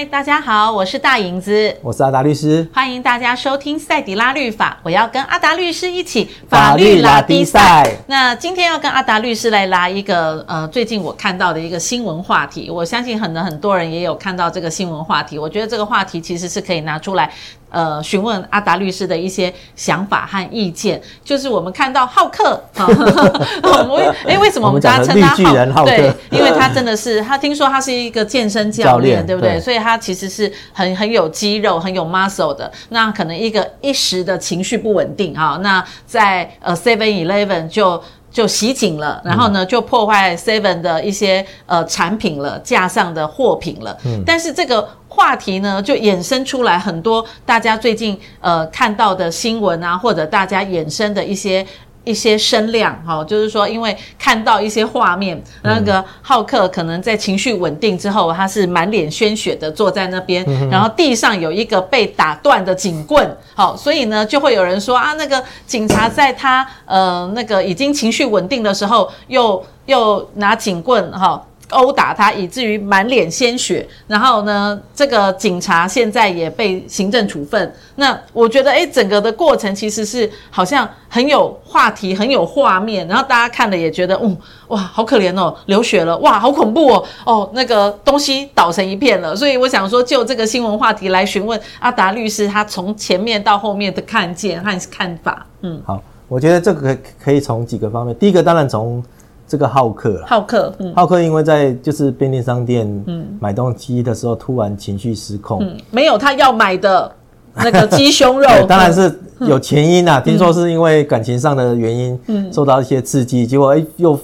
嗨，大家好，我是大影子，我是阿达律师，欢迎大家收听赛迪拉律法。我要跟阿达律师一起法律拉低赛。那今天要跟阿达律师来拉一个呃，最近我看到的一个新闻话题，我相信很多很多人也有看到这个新闻话题。我觉得这个话题其实是可以拿出来。呃，询问阿达律师的一些想法和意见，就是我们看到浩克，哈 我哎，为什么我们大家称他浩，浩克？对，因为他真的是，他听说他是一个健身教练，对不对？对，所以他其实是很很有肌肉、很有 muscle 的。那可能一个一时的情绪不稳定啊，那在呃 Seven Eleven 就。就袭警了，然后呢，就破坏 Seven 的一些呃产品了，架上的货品了。嗯，但是这个话题呢，就衍生出来很多大家最近呃看到的新闻啊，或者大家衍生的一些。一些声量，哈，就是说，因为看到一些画面，那个浩克可能在情绪稳定之后，他是满脸鲜血的坐在那边，然后地上有一个被打断的警棍，好，所以呢，就会有人说啊，那个警察在他呃那个已经情绪稳定的时候，又又拿警棍，哈。殴打他，以至于满脸鲜血。然后呢，这个警察现在也被行政处分。那我觉得，诶，整个的过程其实是好像很有话题，很有画面。然后大家看了也觉得，嗯，哇，好可怜哦，流血了，哇，好恐怖哦，哦，那个东西倒成一片了。所以我想说，就这个新闻话题来询问阿达律师，他从前面到后面的看见和看法。嗯，好，我觉得这个可以从几个方面。第一个当然从。这个浩克，浩克，嗯，浩克因为在就是便利商店，嗯，买东西的时候突然情绪失控，嗯，没有他要买的那个鸡胸肉，当然是有前因啊，听说是因为感情上的原因，嗯，受到一些刺激，结果哎又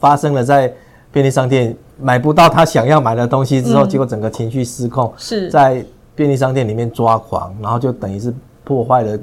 发生了在便利商店买不到他想要买的东西之后，结果整个情绪失控，是。在便利商店里面抓狂，然后就等于是破坏了。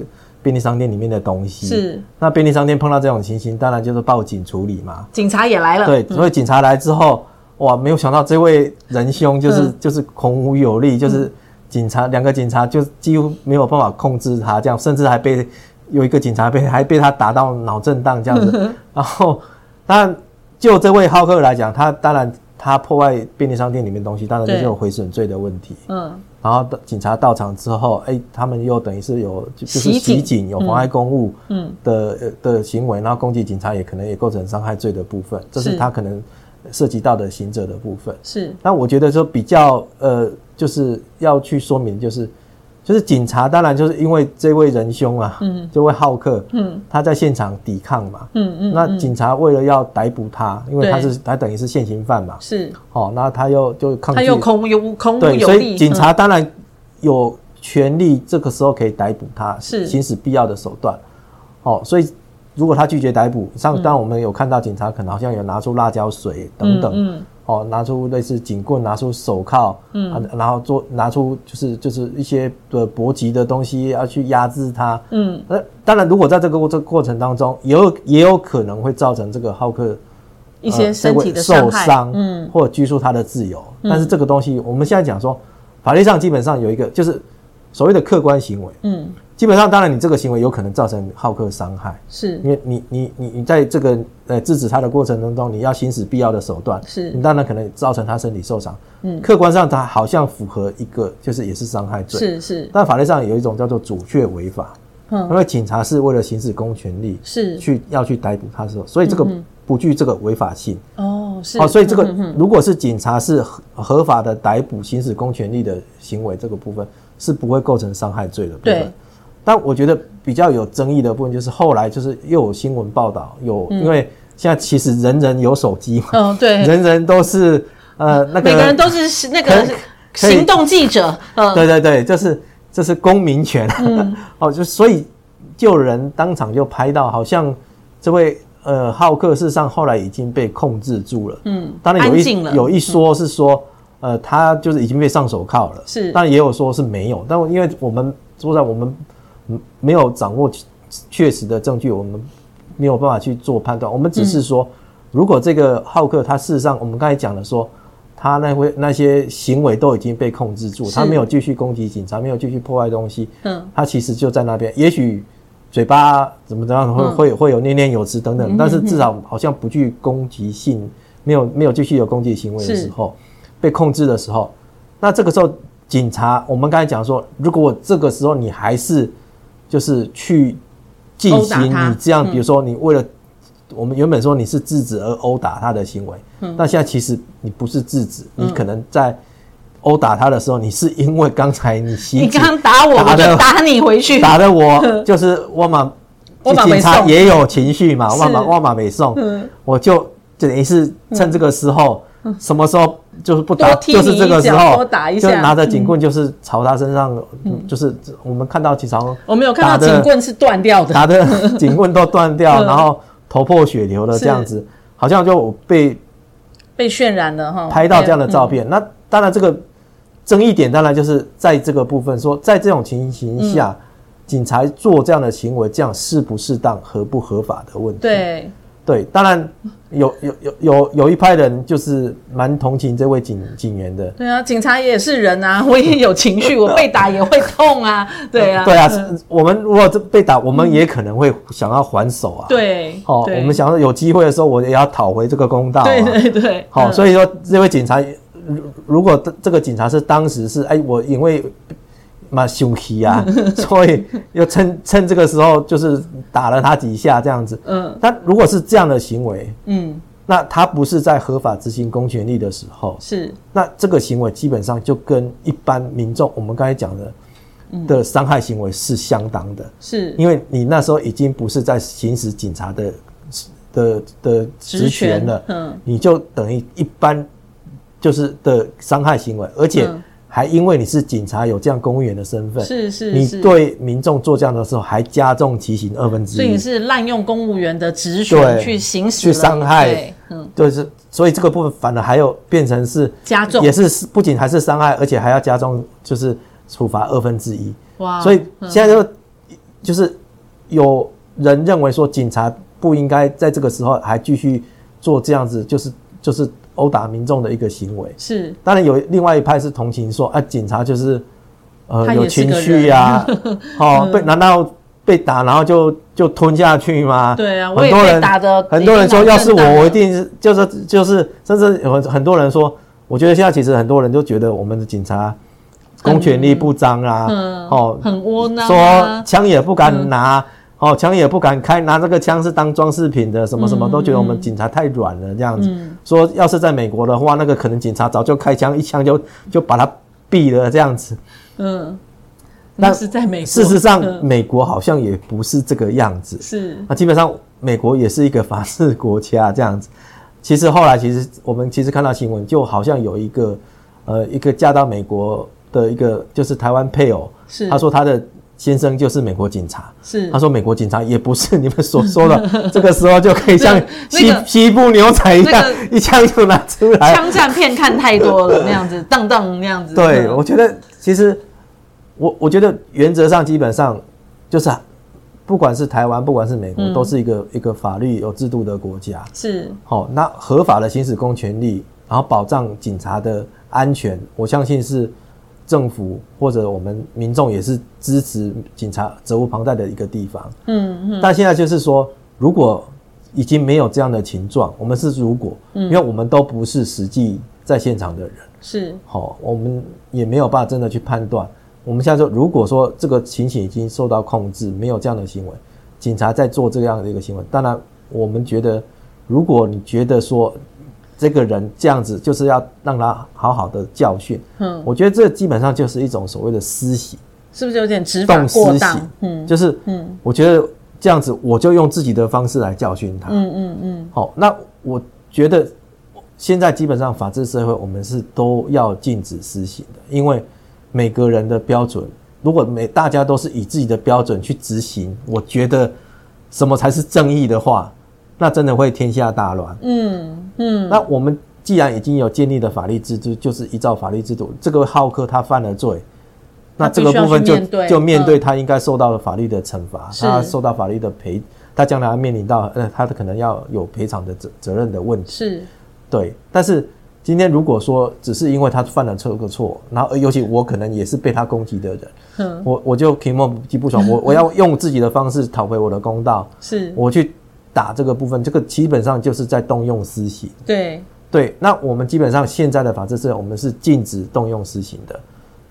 便利商店里面的东西是，那便利商店碰到这种情形，当然就是报警处理嘛。警察也来了，对，所以警察来之后，嗯、哇，没有想到这位仁兄就是、嗯、就是孔武有力，就是警察两、嗯、个警察就几乎没有办法控制他，这样甚至还被有一个警察被 还被他打到脑震荡这样子。嗯、然后，当然就这位浩克来讲，他当然他破坏便利商店里面东西，当然就是有毁损罪的问题。嗯。然后警察到场之后，哎，他们又等于是有就是袭警，有妨碍公务的嗯的行为，然后攻击警察也可能也构成伤害罪的部分，这是他可能涉及到的行者的部分。是，那我觉得说比较呃，就是要去说明就是。就是警察，当然就是因为这位仁兄啊，嗯，这位好客，嗯，他在现场抵抗嘛，嗯嗯，那警察为了要逮捕他，因为他是他等于是现行犯嘛，是，哦，那他又就抗拒，他又空无有空无有力，所以警察当然有权利这个时候可以逮捕他，是。行使必要的手段，哦，所以如果他拒绝逮捕，像当我们有看到警察可能好像有拿出辣椒水等等，嗯。哦，拿出类似警棍，拿出手铐，嗯，啊、然后做拿出就是就是一些的搏击的东西，要去压制他，嗯，那当然，如果在这个过这个过程当中，也有也有可能会造成这个浩克一些身体的受伤，嗯，或者拘束他的自由。嗯、但是这个东西，我们现在讲说，法律上基本上有一个就是所谓的客观行为，嗯。基本上，当然，你这个行为有可能造成浩克伤害，是。因为你你你你在这个呃制止他的过程当中，你要行使必要的手段，是。你当然可能造成他身体受伤，嗯，客观上他好像符合一个就是也是伤害罪，是是，但法律上有一种叫做阻却违法，嗯，因为警察是为了行使公权力，是。去要去逮捕他的时候，所以这个不具这个违法性，哦，是，好，所以这个如果是警察是合合法的逮捕行使公权力的行为，这个部分是不会构成伤害罪的部分。但我觉得比较有争议的部分就是后来就是又有新闻报道有，因为现在其实人人有手机嘛，嗯，对，人人都是呃那个每个人都是那个行动记者，嗯，对对对，就是这是公民权，嗯，哦，就所以就有人当场就拍到，好像这位呃浩克事实上后来已经被控制住了，嗯，当然有一有一说是说呃他就是已经被上手铐了，是，但也有说是没有，但因为我们说在我们。没有掌握确实的证据，我们没有办法去做判断。我们只是说，如果这个浩克他事实上，我们刚才讲了说，他那会那些行为都已经被控制住，他没有继续攻击警察，没有继续破坏东西，嗯，他其实就在那边，也许嘴巴怎么怎么样会会会有念念有词等等，但是至少好像不具攻击性，没有没有继续有攻击行为的时候，被控制的时候。那这个时候警察，我们刚才讲说，如果这个时候你还是就是去进行你这样，比如说你为了。我们原本说你是制止而殴打他的行为，嗯，但现在其实你不是制止，嗯，你可能在殴打他的时候，你是因为刚才你你刚打我，打的我就打你回去，打的我 就是我嘛，警察也有情绪嘛，我马我马没送，我就等于是趁这个时候，嗯，什么时候就是不打，就是这个时候打一下，就拿着警棍就是朝他身上，嗯，就是我们看到几场，我没有看到警棍是断掉的，打的警棍都断掉，然后。头破血流的这样子，好像就被被渲染了哈，拍到这样的照片。那当然，这个争议点当然就是在这个部分，说在这种情形下，警察做这样的行为，这样适不适当、合不合法的问题。对。对，当然有有有有有一派人就是蛮同情这位警警员的。对啊，警察也是人啊，我也有情绪，我被打也会痛啊。对啊，对啊，我们如果被打，我们也可能会想要还手啊。对，好，我们想要有机会的时候，我也要讨回这个公道。对对对。好，所以说这位警察，如果这个警察是当时是哎，我因为。蛮凶气啊，所以又趁趁这个时候就是打了他几下这样子。嗯，但如果是这样的行为，嗯，那他不是在合法执行公权力的时候，是。那这个行为基本上就跟一般民众我们刚才讲的的伤害行为是相当的，是。因为你那时候已经不是在行使警察的的的职权了，嗯，你就等于一般就是的伤害行为，而且。还因为你是警察，有这样公务员的身份，是是，你对民众做这样的时候，还加重其刑二分之一，所以你是滥用公务员的职权去行使，去伤害，嗯，对，是，所以这个部分反而还有变成是加重，也是不仅还是伤害，而且还要加重，就是处罚二分之一。哇，所以现在就就是有人认为说，警察不应该在这个时候还继续做这样子，就是就是。殴打民众的一个行为。是，当然有另外一派是同情说，啊，警察就是，呃，有情绪呀，哦，被难道被打然后就就吞下去吗？对啊，很多人打的，很多人说，要是我，我一定是就是就是，甚至有很多人说，我觉得现在其实很多人都觉得我们的警察公权力不彰啊，哦，很窝囊，说枪也不敢拿。哦，枪也不敢开，拿这个枪是当装饰品的，什么什么都觉得我们警察太软了，这样子。嗯、说要是在美国的话，那个可能警察早就开枪，一枪就就把他毙了，这样子。嗯，那是在美国。事实上，美国好像也不是这个样子。是。那基本上，美国也是一个法治国家，这样子。其实后来，其实我们其实看到新闻，就好像有一个呃，一个嫁到美国的一个就是台湾配偶，是他说他的。先生就是美国警察，是他说美国警察也不是你们所说的，这个时候就可以像西西部牛仔一样，一枪就拿出来。枪战片看太多了，那样子，当当那样子。对，我觉得其实我我觉得原则上基本上就是，不管是台湾，不管是美国，都是一个一个法律有制度的国家。是，好，那合法的行使公权力，然后保障警察的安全，我相信是。政府或者我们民众也是支持警察责无旁贷的一个地方。嗯嗯。但现在就是说，如果已经没有这样的情状，我们是如果，因为我们都不是实际在现场的人，是好，我们也没有办法真的去判断。我们现在说，如果说这个情形已经受到控制，没有这样的行为，警察在做这样的一个行为，当然我们觉得，如果你觉得说。这个人这样子就是要让他好好的教训。嗯，我觉得这基本上就是一种所谓的私刑，是不是有点执法过当？嗯，就是嗯，我觉得这样子我就用自己的方式来教训他。嗯嗯嗯。好，那我觉得现在基本上法治社会，我们是都要禁止私刑的，因为每个人的标准，如果每大家都是以自己的标准去执行，我觉得什么才是正义的话。那真的会天下大乱。嗯嗯。那我们既然已经有建立的法律制度，就是依照法律制度，这个浩克他犯了罪，那这个部分就就面对他应该受到的法律的惩罚，他受到法律的赔，他将来要面临到呃，他的可能要有赔偿的责责任的问题。是。对。但是今天如果说只是因为他犯了这个错，然后尤其我可能也是被他攻击的人，嗯，我我就提莫极不爽，我我要用自己的方式讨回我的公道。是。我去。打这个部分，这个基本上就是在动用私刑。对对，那我们基本上现在的法制是，我们是禁止动用私刑的。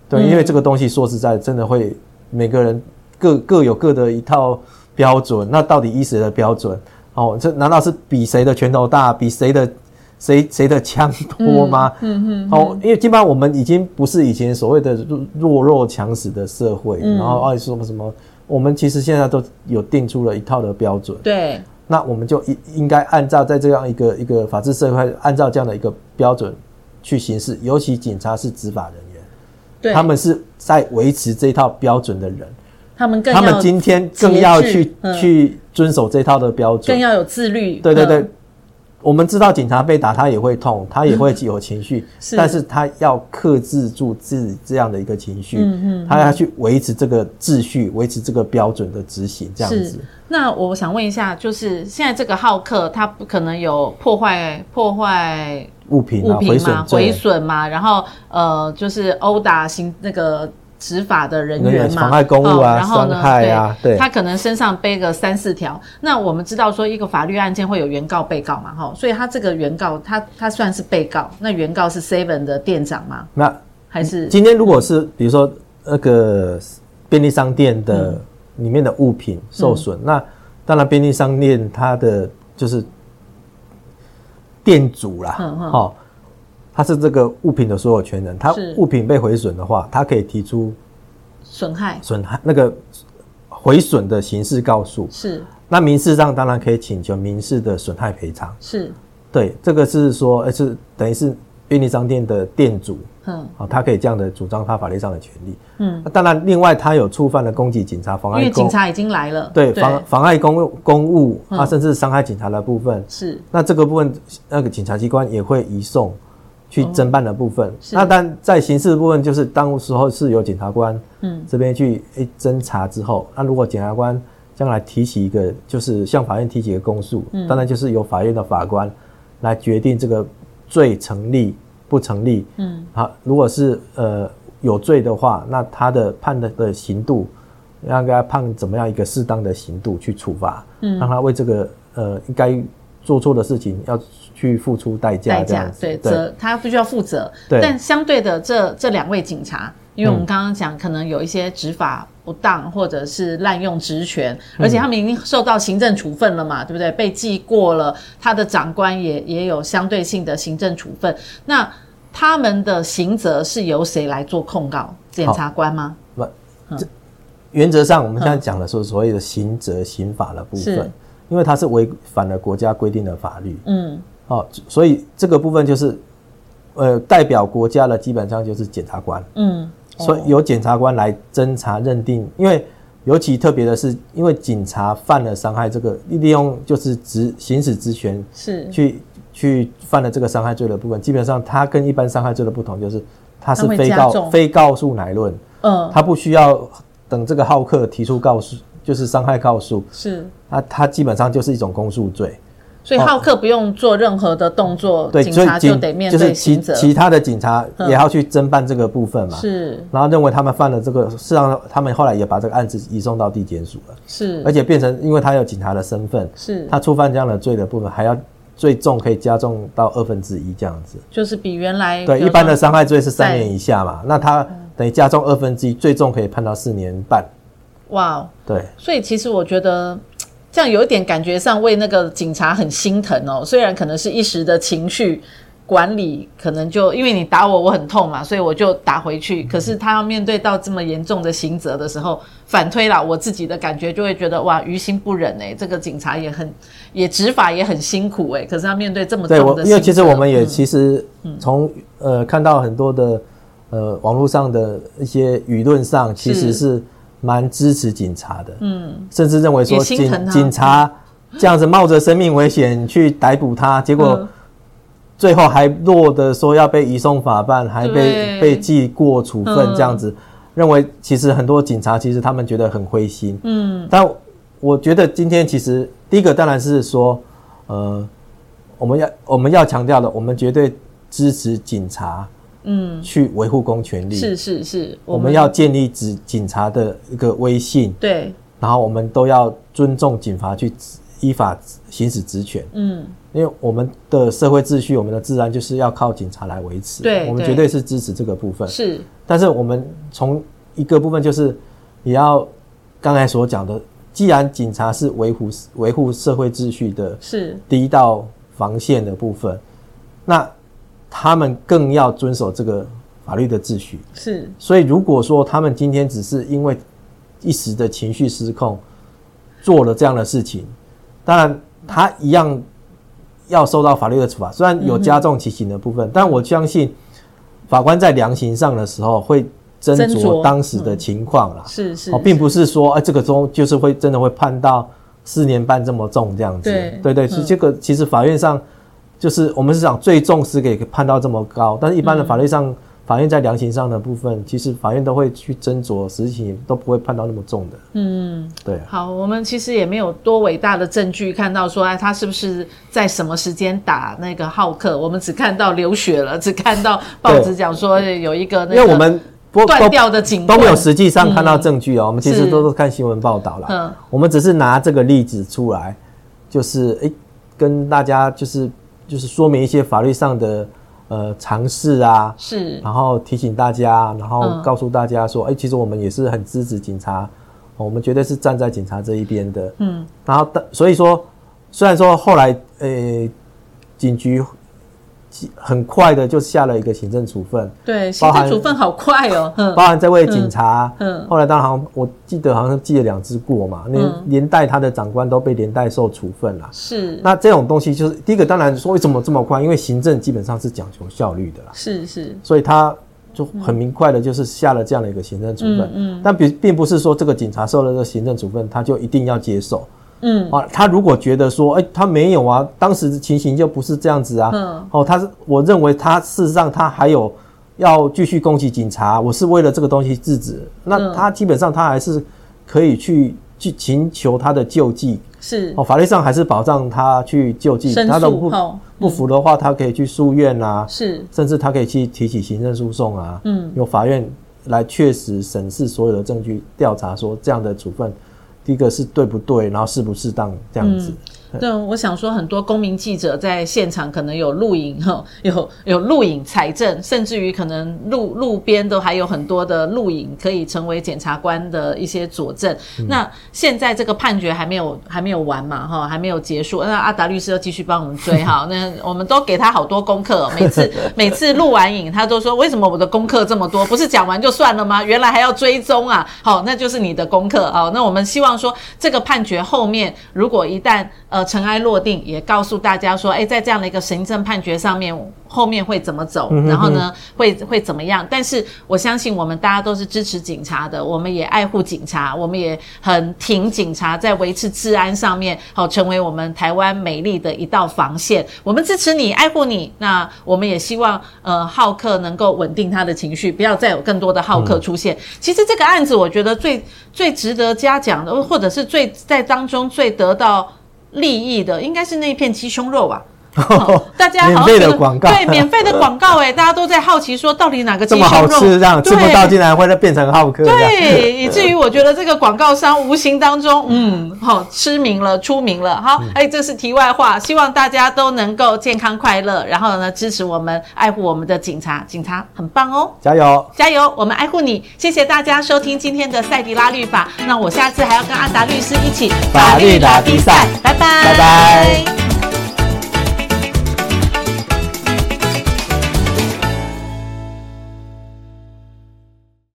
对，嗯、因为这个东西说实在，真的会每个人各各有各的一套标准。那到底依谁的标准？哦，这难道是比谁的拳头大，比谁的谁谁的枪多吗？嗯嗯。哦，因为基本上我们已经不是以前所谓的弱肉强食的社会，嗯、然后爱说什么什么，我们其实现在都有定出了一套的标准。对。那我们就应应该按照在这样一个一个法治社会，按照这样的一个标准去行事。尤其警察是执法人员，对，他们是在维持这套标准的人，他们更他们今天更要去、嗯、去遵守这套的标准，更要有自律。对对对。嗯我们知道警察被打，他也会痛，他也会有情绪，是。但是他要克制住自己这样的一个情绪，嗯嗯，他要去维持这个秩序，维持这个标准的执行，这样子。那我想问一下，就是现在这个浩克，他不可能有破坏破坏物品物品嘛，毁损嘛，嘛，然后呃，就是殴打行那个。执法的人员嘛，妨碍公务啊，然后呢，伤害啊，对，他可能身上背个三四条。那我们知道说，一个法律案件会有原告、被告嘛，哈，所以他这个原告，他他算是被告。那原告是 Seven 的店长吗？那还是今天如果是比如说那个便利商店的里面的物品受损，嗯、那当然便利商店它的就是店主啦，哈、他是这个物品的所有权人，他物品被毁损的话，他可以提出损害损害那个毁损的刑事告诉。是，那民事上当然可以请求民事的损害赔偿。是，对，这个是说，呃，是等于是便利商店的店主，嗯，好，他可以这样的主张他法律上的权利。嗯，那当然，另外他有触犯了攻击警察、妨碍，因为警察已经来了，对，妨妨碍公务公务啊，甚至伤害警察的部分。是，那这个部分，那个警察机关也会移送。去侦办的部分，哦、那但在刑事的部分，就是当时候是由检察官嗯。这边去诶侦查之后，那如果检察官将来提起一个，就是向法院提起一个公诉，嗯、当然就是由法院的法官来决定这个罪成立不成立。嗯，好，如果是呃有罪的话，那他的判的的刑度，要给他判怎么样一个适当的刑度去处罚，嗯，让他为这个呃应该做错的事情要。去付出代价，代价对，责他必须要负责。对，但相对的，这这两位警察，因为我们刚刚讲，可能有一些执法不当，或者是滥用职权，而且他们已经受到行政处分了嘛，对不对？被记过了，他的长官也也有相对性的行政处分。那他们的刑责是由谁来做控告？检察官吗？不，这原则上我们现在讲的是所谓的刑责刑法的部分，因为它是违反了国家规定的法律。嗯。哦，所以这个部分就是，呃，代表国家的基本上就是检察官，嗯，所以由检察官来侦查认定，因为尤其特别的是，因为警察犯了伤害，这个利用就是职行使职权是。去去犯了这个伤害罪的部分，基本上它跟一般伤害罪的不同，就是他是非告非告诉乃论，嗯，他不需要等这个浩克提出告诉，就是伤害告诉，是，他他基本上就是一种公诉罪。所以浩克不用做任何的动作，对，警察就得面对刑责。就是其其他的警察也要去侦办这个部分嘛。是。然后认为他们犯了这个，事实上他们后来也把这个案子移送到地检署了。是。而且变成，因为他有警察的身份，是。他触犯这样的罪的部分，还要最重可以加重到二分之一这样子。就是比原来对一般的伤害罪是三年以下嘛，那他等于加重二分之一，最重可以判到四年半。哇。对。所以其实我觉得。这样有一点感觉上为那个警察很心疼哦，虽然可能是一时的情绪管理，可能就因为你打我，我很痛嘛，所以我就打回去。可是他要面对到这么严重的刑责的时候，反推了我自己的感觉，就会觉得哇，于心不忍哎，这个警察也很也执法也很辛苦哎，可是他面对这么重的因为其实我们也其实从、嗯、呃看到很多的呃网络上的一些舆论上，其实是。蛮支持警察的，嗯，甚至认为说警警察这样子冒着生命危险去逮捕他，结果最后还落得说要被移送法办，还被被记过处分这样子，认为其实很多警察其实他们觉得很灰心，嗯，但我觉得今天其实第一个当然是说，呃，我们要我们要强调的，我们绝对支持警察。嗯，去维护公权力。是是是，我们要建立警警察的一个威信，对，然后我们都要尊重警察去依法行使职权。嗯，因为我们的社会秩序、我们的治安就是要靠警察来维持。对，我们绝对是支持这个部分。是，但是我们从一个部分就是也要刚才所讲的，既然警察是维护维护社会秩序的，是。第一道防线的部分，那他们更要遵守这个法律的秩序。是，所以如果说他们今天只是因为一时的情绪失控做了这样的事情，当然他一样要受到法律的处罚。虽然有加重其刑的部分，嗯、但我相信法官在量刑上的时候会斟酌当时的情况啦。是是，哦，并不是说哎，这个中就是会真的会判到四年半这么重这样子。对对对，是这个其实法院上就是我们是讲最重是给判到这么高，但是一般的法律上。法院在量刑上的部分，其实法院都会去斟酌实情，都不会判到那么重的。嗯，对。好，我们其实也没有多伟大的证据看到说，哎，他是不是在什么时间打那个浩克？我们只看到流血了，只看到报纸讲说有一个那个，因为我们断掉的警都没有实际上看到证据哦。我们其实都是看新闻报道了。嗯，我们只是拿这个例子出来，就是哎，跟大家就是就是说明一些法律上的。呃，尝试啊，是，然后提醒大家，然后告诉大家说，哎、嗯欸，其实我们也是很支持警察，我们绝对是站在警察这一边的，嗯，然后，所以说，虽然说后来，呃、欸，警局。很快的就下了一个行政处分，对，行政处分好快哦，包含这位警察，嗯，后来当然好像我记得好像记了两支过嘛，连连带他的长官都被连带受处分了，是。那这种东西就是第一个，当然说为什么这么快？因为行政基本上是讲求效率的啦，是是，所以他就很明快的，就是下了这样的一个行政处分，嗯，但并并不是说这个警察受了这个行政处分，他就一定要接受。嗯，啊，他如果觉得说，哎、欸，他没有啊，当时的情形就不是这样子啊。嗯，哦，他是，我认为他事实上他还有要继续攻击警察，我是为了这个东西制止。那他基本上他还是可以去去请求他的救济，是哦，法律上还是保障他去救济。他的不不服的话，他可以去诉愿啊，是，甚至他可以去提起行政诉讼啊。嗯，由法院来确实审视所有的证据，调查说这样的处分。第一个是对不对，然后适不适当这样子。对，我想说，很多公民记者在现场可能有录影哈，有有录影采证，甚至于可能路路边都还有很多的录影可以成为检察官的一些佐证。嗯、那现在这个判决还没有还没有完嘛哈，还没有结束。那阿达律师要继续帮我们追哈，那我们都给他好多功课，每次每次录完影，他都说为什么我的功课这么多？不是讲完就算了吗？原来还要追踪啊！好，那就是你的功课啊。那我们希望说这个判决后面，如果一旦呃。尘埃落定，也告诉大家说，哎，在这样的一个行政判决上面，后面会怎么走？然后呢，会会怎么样？但是我相信，我们大家都是支持警察的，我们也爱护警察，我们也很挺警察在维持治安上面，好，成为我们台湾美丽的一道防线。我们支持你，爱护你。那我们也希望，呃，浩克能够稳定他的情绪，不要再有更多的浩克出现。其实这个案子，我觉得最最值得嘉奖的，或者是最在当中最得到。利益的应该是那一片鸡胸肉吧。哦、大家好免费的广告，对，免费的广告哎，大家都在好奇说，到底哪个鸡胸肉。这么好吃，这样吃不到竟然会变成浩克，对，以至于我觉得这个广告商无形当中，嗯，好、哦、吃名了，出名了，好，哎、嗯，这是题外话，希望大家都能够健康快乐，然后呢，支持我们，爱护我们的警察，警察很棒哦，加油，加油，我们爱护你，谢谢大家收听今天的赛迪拉律法，那我下次还要跟阿达律师一起法律打比赛，拜拜，拜拜。